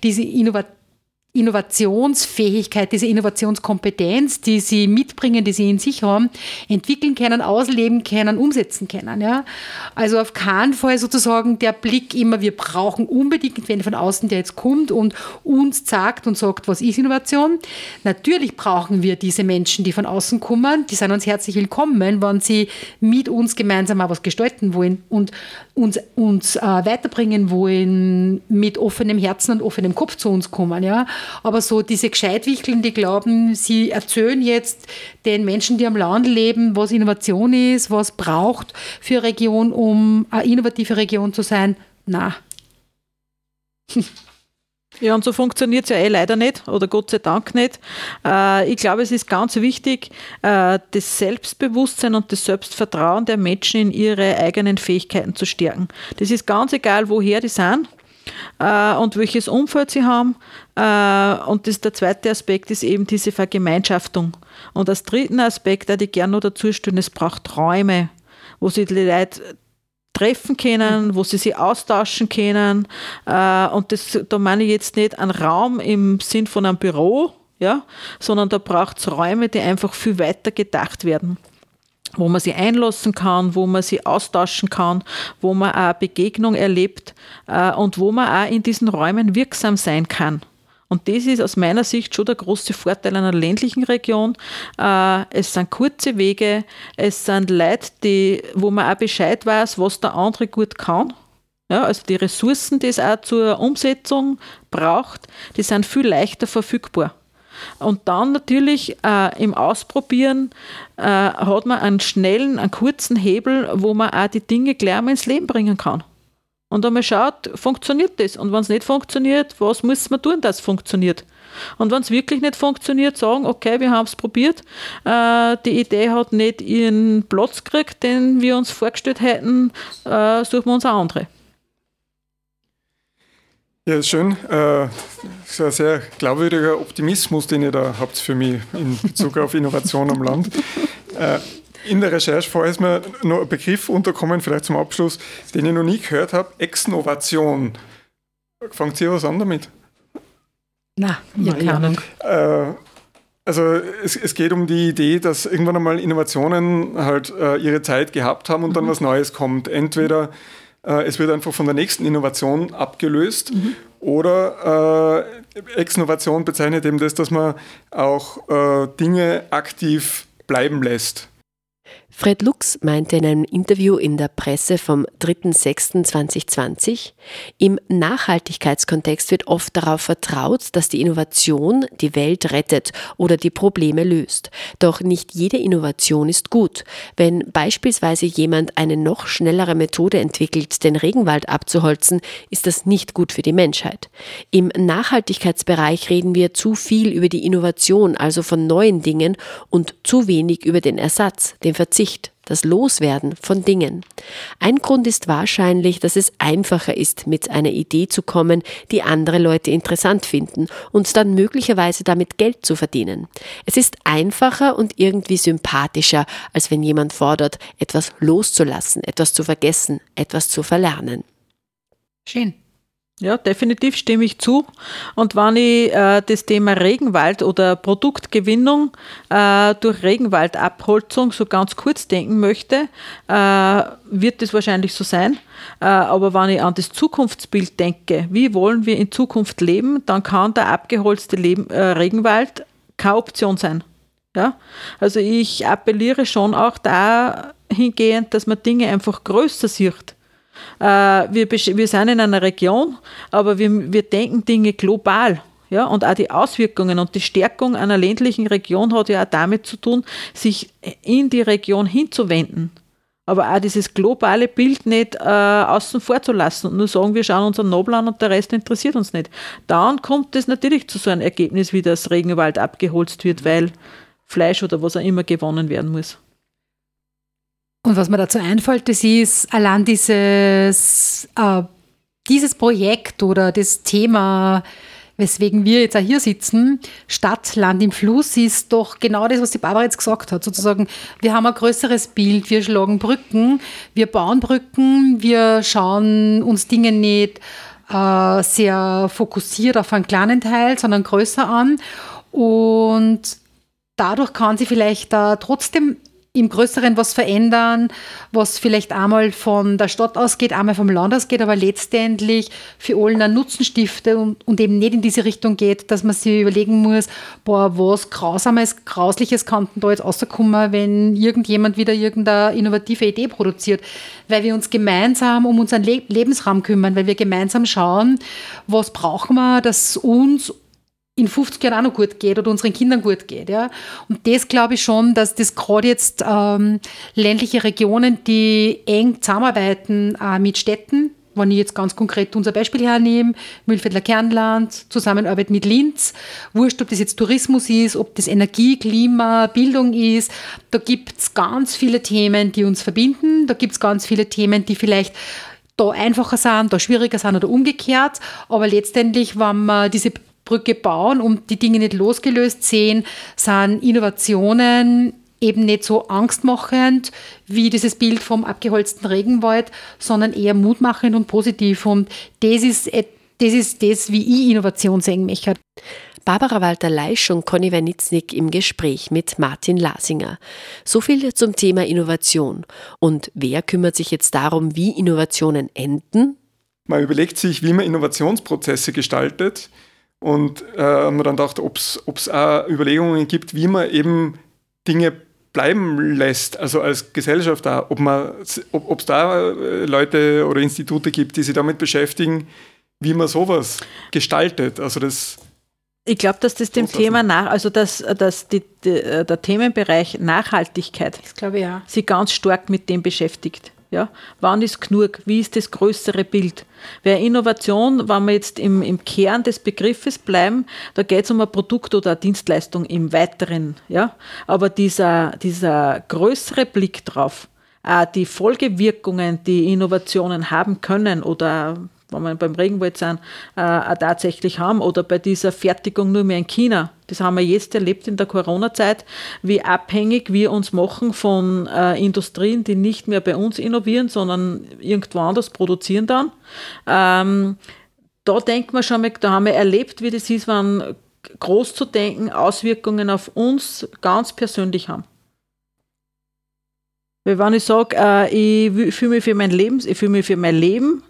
diese Innovation Innovationsfähigkeit, diese Innovationskompetenz, die sie mitbringen, die sie in sich haben, entwickeln können, ausleben können, umsetzen können. Ja? Also auf keinen Fall sozusagen der Blick immer, wir brauchen unbedingt, wenn von außen der jetzt kommt und uns sagt und sagt, was ist Innovation. Natürlich brauchen wir diese Menschen, die von außen kommen, die sind uns herzlich willkommen, wenn sie mit uns gemeinsam auch was gestalten wollen und uns, uns äh, weiterbringen wollen, mit offenem Herzen und offenem Kopf zu uns kommen. Ja? Aber so diese Gescheitwichteln, die glauben, sie erzählen jetzt den Menschen, die am Land leben, was Innovation ist, was braucht für eine Region, um eine innovative Region zu sein. Na. Ja, und so funktioniert es ja eh leider nicht oder Gott sei Dank nicht. Äh, ich glaube, es ist ganz wichtig, äh, das Selbstbewusstsein und das Selbstvertrauen der Menschen in ihre eigenen Fähigkeiten zu stärken. Das ist ganz egal, woher die sind äh, und welches Umfeld sie haben. Äh, und das, der zweite Aspekt ist eben diese Vergemeinschaftung. Und als dritten Aspekt, den ich gerne noch dazu stellen, es braucht Räume, wo sich die Leute treffen können, wo sie sich austauschen können. Äh, und das, da meine ich jetzt nicht einen Raum im Sinn von einem Büro, ja, sondern da braucht es Räume, die einfach viel weiter gedacht werden wo man sie einlassen kann, wo man sie austauschen kann, wo man auch Begegnung erlebt äh, und wo man auch in diesen Räumen wirksam sein kann. Und das ist aus meiner Sicht schon der große Vorteil einer ländlichen Region. Äh, es sind kurze Wege, es sind Leute, die, wo man auch Bescheid weiß, was der andere gut kann. Ja, also die Ressourcen, die es auch zur Umsetzung braucht, die sind viel leichter verfügbar. Und dann natürlich äh, im Ausprobieren äh, hat man einen schnellen, einen kurzen Hebel, wo man auch die Dinge gleich mal ins Leben bringen kann. Und einmal schaut, funktioniert das? Und wenn es nicht funktioniert, was muss man tun, dass es funktioniert? Und wenn es wirklich nicht funktioniert, sagen, okay, wir haben es probiert, äh, die Idee hat nicht ihren Platz gekriegt, den wir uns vorgestellt hätten, äh, suchen wir uns eine andere. Ja, schön. Äh, ist ein sehr glaubwürdiger Optimismus, den ihr da habt für mich in Bezug auf Innovation am Land. Äh, in der Recherche vorher ist mir noch ein Begriff unterkommen, vielleicht zum Abschluss, den ich noch nie gehört habe: Exnovation. Fangt ihr was an damit? Na, ja, keine Ahnung. Äh, also es, es, geht um die Idee, dass irgendwann einmal Innovationen halt äh, ihre Zeit gehabt haben und mhm. dann was Neues kommt. Entweder es wird einfach von der nächsten Innovation abgelöst. Mhm. Oder äh, Exnovation bezeichnet eben das, dass man auch äh, Dinge aktiv bleiben lässt. Fred Lux meinte in einem Interview in der Presse vom 3.6.2020, im Nachhaltigkeitskontext wird oft darauf vertraut, dass die Innovation die Welt rettet oder die Probleme löst. Doch nicht jede Innovation ist gut. Wenn beispielsweise jemand eine noch schnellere Methode entwickelt, den Regenwald abzuholzen, ist das nicht gut für die Menschheit. Im Nachhaltigkeitsbereich reden wir zu viel über die Innovation, also von neuen Dingen, und zu wenig über den Ersatz, den Verzicht Verzicht, das Loswerden von Dingen. Ein Grund ist wahrscheinlich, dass es einfacher ist, mit einer Idee zu kommen, die andere Leute interessant finden und dann möglicherweise damit Geld zu verdienen. Es ist einfacher und irgendwie sympathischer, als wenn jemand fordert, etwas loszulassen, etwas zu vergessen, etwas zu verlernen. Schön. Ja, definitiv stimme ich zu. Und wenn ich äh, das Thema Regenwald oder Produktgewinnung äh, durch Regenwaldabholzung so ganz kurz denken möchte, äh, wird das wahrscheinlich so sein. Äh, aber wenn ich an das Zukunftsbild denke, wie wollen wir in Zukunft leben, dann kann der abgeholzte Leben, äh, Regenwald keine Option sein. Ja? Also ich appelliere schon auch dahingehend, dass man Dinge einfach größer sieht wir, wir sind in einer Region, aber wir, wir denken Dinge global. Ja, und auch die Auswirkungen und die Stärkung einer ländlichen Region hat ja auch damit zu tun, sich in die Region hinzuwenden. Aber auch dieses globale Bild nicht äh, außen vor zu lassen und nur sagen, wir schauen unseren Nobel an und der Rest interessiert uns nicht. Dann kommt es natürlich zu so einem Ergebnis, wie das Regenwald abgeholzt wird, weil Fleisch oder was auch immer gewonnen werden muss. Und was mir dazu einfällt, das ist allein dieses, äh, dieses Projekt oder das Thema, weswegen wir jetzt auch hier sitzen, Stadt, Land im Fluss, ist doch genau das, was die Barbara jetzt gesagt hat. Sozusagen, wir haben ein größeres Bild, wir schlagen Brücken, wir bauen Brücken, wir schauen uns Dinge nicht äh, sehr fokussiert auf einen kleinen Teil, sondern größer an. Und dadurch kann sie vielleicht da trotzdem im Größeren was verändern, was vielleicht einmal von der Stadt ausgeht, einmal vom Land ausgeht, aber letztendlich für allen einen Nutzen stiftet und, und, eben nicht in diese Richtung geht, dass man sich überlegen muss, boah, was Grausames, Grausliches kann da jetzt rauskommen, wenn irgendjemand wieder irgendeine innovative Idee produziert. Weil wir uns gemeinsam um unseren Le Lebensraum kümmern, weil wir gemeinsam schauen, was brauchen wir, dass uns in 50 Jahren auch noch gut geht oder unseren Kindern gut geht. Ja? Und das glaube ich schon, dass das gerade jetzt ähm, ländliche Regionen, die eng zusammenarbeiten äh, mit Städten, wenn ich jetzt ganz konkret unser Beispiel hernehme, Mühlviertler Kernland, Zusammenarbeit mit Linz, wurscht, ob das jetzt Tourismus ist, ob das Energie, Klima, Bildung ist, da gibt es ganz viele Themen, die uns verbinden, da gibt es ganz viele Themen, die vielleicht da einfacher sind, da schwieriger sind oder umgekehrt, aber letztendlich, wenn man diese Brücke bauen und die Dinge nicht losgelöst sehen, sind Innovationen eben nicht so angstmachend wie dieses Bild vom abgeholzten Regenwald, sondern eher mutmachend und positiv. Und das ist das, ist das wie ich Innovation sehen möchte. Barbara Walter-Leisch und Conny Wernitznik im Gespräch mit Martin Lasinger. So viel zum Thema Innovation. Und wer kümmert sich jetzt darum, wie Innovationen enden? Man überlegt sich, wie man Innovationsprozesse gestaltet. Und äh, haben wir dann gedacht, ob es auch Überlegungen gibt, wie man eben Dinge bleiben lässt, also als Gesellschaft da, ob es ob, da Leute oder Institute gibt, die sich damit beschäftigen, wie man sowas gestaltet. Also das ich glaube, dass das dem Thema nach, also dass, dass die, die, äh, der Themenbereich Nachhaltigkeit das ich, ja. sich ganz stark mit dem beschäftigt. Ja? Wann ist genug? Wie ist das größere Bild? Weil Innovation, wenn wir jetzt im, im Kern des Begriffes bleiben, da geht es um ein Produkt oder eine Dienstleistung im Weiteren. Ja? Aber dieser, dieser größere Blick drauf, die Folgewirkungen, die Innovationen haben können oder wenn wir beim Regenwald sind, äh, tatsächlich haben oder bei dieser Fertigung nur mehr in China. Das haben wir jetzt erlebt in der Corona-Zeit, wie abhängig wir uns machen von äh, Industrien, die nicht mehr bei uns innovieren, sondern irgendwo anders produzieren dann. Ähm, da denkt man schon, da haben wir erlebt, wie das ist, wenn groß zu denken Auswirkungen auf uns ganz persönlich haben. Weil wenn ich sage, äh, ich fühle mich für mein Leben, ich fühle mich für mein Leben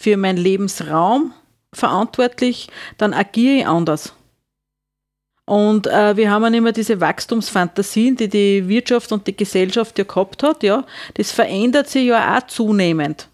für meinen Lebensraum verantwortlich, dann agiere ich anders. Und äh, wir haben ja immer diese Wachstumsfantasien, die die Wirtschaft und die Gesellschaft ja gehabt hat. Ja, das verändert sich ja auch zunehmend.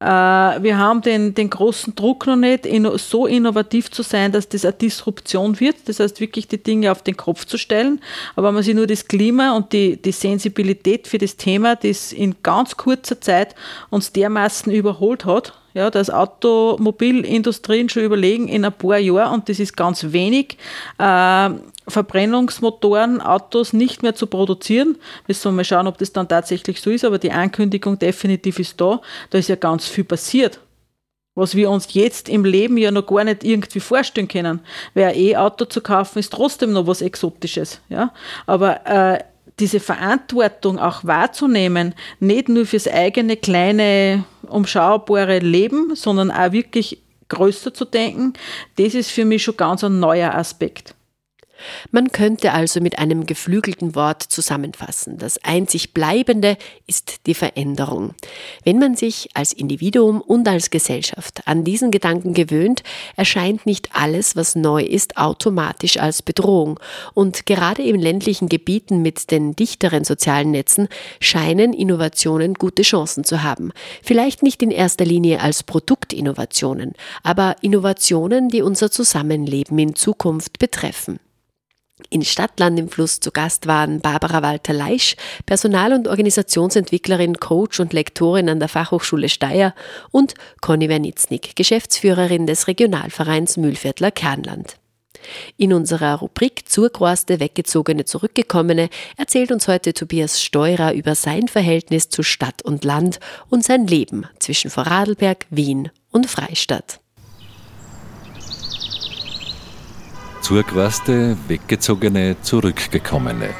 Äh, wir haben den, den großen Druck noch nicht, so innovativ zu sein, dass das eine Disruption wird. Das heißt, wirklich die Dinge auf den Kopf zu stellen. Aber wenn man sich nur das Klima und die, die Sensibilität für das Thema, das in ganz kurzer Zeit uns dermaßen überholt hat, ja, dass Automobilindustrien schon überlegen in ein paar Jahren, und das ist ganz wenig, äh, Verbrennungsmotoren, Autos nicht mehr zu produzieren. Müssen wir mal schauen, ob das dann tatsächlich so ist, aber die Ankündigung definitiv ist da. Da ist ja ganz viel passiert. Was wir uns jetzt im Leben ja noch gar nicht irgendwie vorstellen können. Weil ein E-Auto zu kaufen ist trotzdem noch was Exotisches. Ja? Aber äh, diese Verantwortung auch wahrzunehmen, nicht nur fürs eigene kleine, umschaubare Leben, sondern auch wirklich größer zu denken, das ist für mich schon ganz ein neuer Aspekt. Man könnte also mit einem geflügelten Wort zusammenfassen. Das einzig Bleibende ist die Veränderung. Wenn man sich als Individuum und als Gesellschaft an diesen Gedanken gewöhnt, erscheint nicht alles, was neu ist, automatisch als Bedrohung. Und gerade in ländlichen Gebieten mit den dichteren sozialen Netzen scheinen Innovationen gute Chancen zu haben. Vielleicht nicht in erster Linie als Produktinnovationen, aber Innovationen, die unser Zusammenleben in Zukunft betreffen. In Stadtland im Fluss zu Gast waren Barbara Walter-Leisch, Personal- und Organisationsentwicklerin, Coach und Lektorin an der Fachhochschule Steyr und Conny Wernitznik, Geschäftsführerin des Regionalvereins Mühlviertler Kernland. In unserer Rubrik Zurgroaste Weggezogene Zurückgekommene erzählt uns heute Tobias Steurer über sein Verhältnis zu Stadt und Land und sein Leben zwischen Vorarlberg, Wien und Freistadt. Zurgereiste, Weggezogene, Zurückgekommene.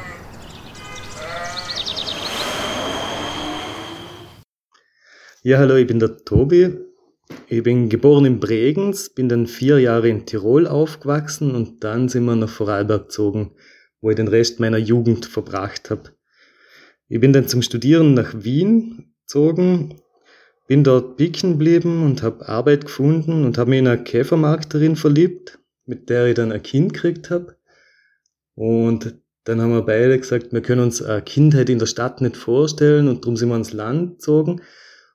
Ja, hallo, ich bin der Tobi. Ich bin geboren in Bregenz, bin dann vier Jahre in Tirol aufgewachsen und dann sind wir nach Vorarlberg gezogen, wo ich den Rest meiner Jugend verbracht habe. Ich bin dann zum Studieren nach Wien gezogen, bin dort picken geblieben und habe Arbeit gefunden und habe mich in eine Käfermarkterin verliebt mit der ich dann ein Kind gekriegt habe. Und dann haben wir beide gesagt, wir können uns eine Kindheit in der Stadt nicht vorstellen und darum sind wir ins Land gezogen.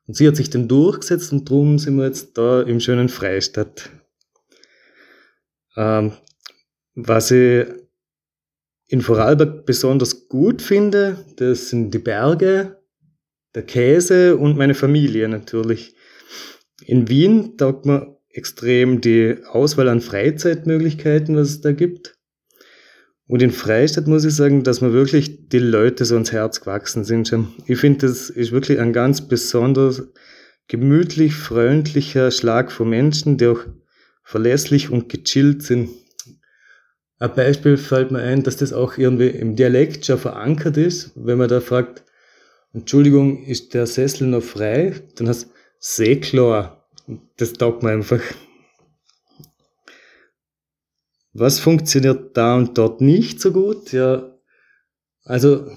Und sie hat sich dann durchgesetzt und darum sind wir jetzt da im schönen Freistadt. Ähm, was ich in Vorarlberg besonders gut finde, das sind die Berge, der Käse und meine Familie natürlich. In Wien taugt mir extrem die Auswahl an Freizeitmöglichkeiten, was es da gibt. Und in Freistadt muss ich sagen, dass mir wirklich die Leute so ans Herz gewachsen sind. Ich finde, das ist wirklich ein ganz besonders gemütlich, freundlicher Schlag von Menschen, die auch verlässlich und gechillt sind. Ein Beispiel fällt mir ein, dass das auch irgendwie im Dialekt schon verankert ist. Wenn man da fragt, Entschuldigung, ist der Sessel noch frei? Dann heißt sehr klar. Das taugt mir einfach. Was funktioniert da und dort nicht so gut? Ja, also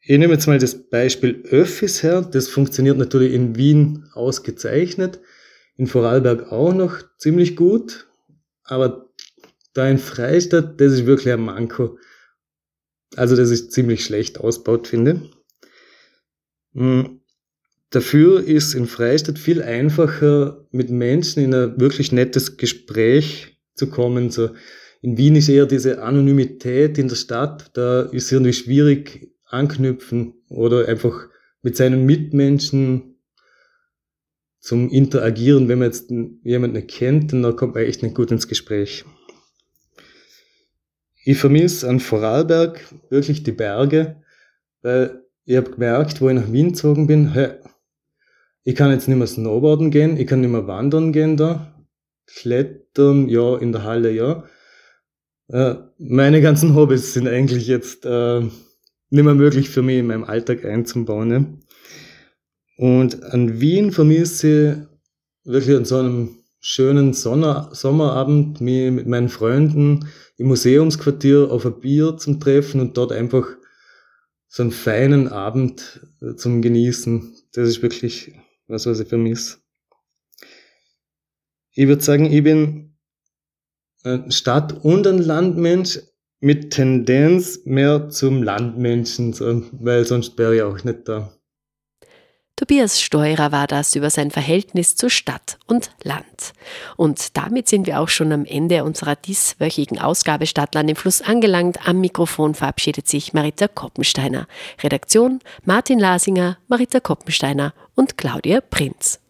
ich nehme jetzt mal das Beispiel Öffis her. Das funktioniert natürlich in Wien ausgezeichnet, in Vorarlberg auch noch ziemlich gut, aber da in Freistadt, das ist wirklich ein Manko. Also das ist ziemlich schlecht ausgebaut, finde. Hm. Dafür ist in Freistadt viel einfacher, mit Menschen in ein wirklich nettes Gespräch zu kommen. So in Wien ist eher diese Anonymität in der Stadt, da ist irgendwie schwierig anknüpfen oder einfach mit seinen Mitmenschen zum Interagieren. Wenn man jetzt jemanden kennt, dann kommt man echt nicht gut ins Gespräch. Ich vermisse an Vorarlberg wirklich die Berge, weil ich habe gemerkt, wo ich nach Wien gezogen bin, ich kann jetzt nicht mehr Snowboarden gehen, ich kann nicht mehr wandern gehen da. Klettern, ja, in der Halle, ja. Äh, meine ganzen Hobbys sind eigentlich jetzt äh, nicht mehr möglich für mich in meinem Alltag einzubauen. Ne? Und an Wien vermisse ich wirklich an so einem schönen Sonner Sommerabend mich mit meinen Freunden im Museumsquartier auf ein Bier zum Treffen und dort einfach so einen feinen Abend äh, zum Genießen. Das ist wirklich was, was ich vermisse. Ich würde sagen, ich bin ein Stadt- und ein Landmensch mit Tendenz mehr zum Landmenschen, weil sonst wäre ich auch nicht da. Tobias Steurer war das über sein Verhältnis zu Stadt und Land. Und damit sind wir auch schon am Ende unserer dieswöchigen Ausgabe Stadtland im Fluss angelangt. Am Mikrofon verabschiedet sich Marita Koppensteiner. Redaktion Martin Lasinger, Marita Koppensteiner und Claudia Prinz.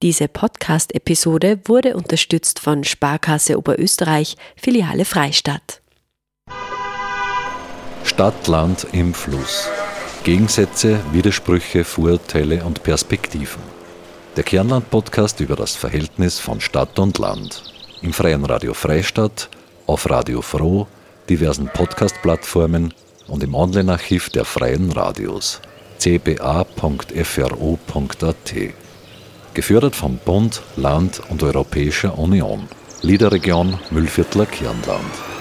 Diese Podcast-Episode wurde unterstützt von Sparkasse Oberösterreich, Filiale Freistadt. Stadt-Land im Fluss. Gegensätze, Widersprüche, Vorurteile und Perspektiven. Der Kernland-Podcast über das Verhältnis von Stadt und Land. Im Freien Radio Freistadt, auf Radio Froh, diversen Podcast-Plattformen und im Online-Archiv der Freien Radios cba.fro.at. Gefördert vom Bund, Land und Europäischer Union. Liederregion Müllviertler Kirnland.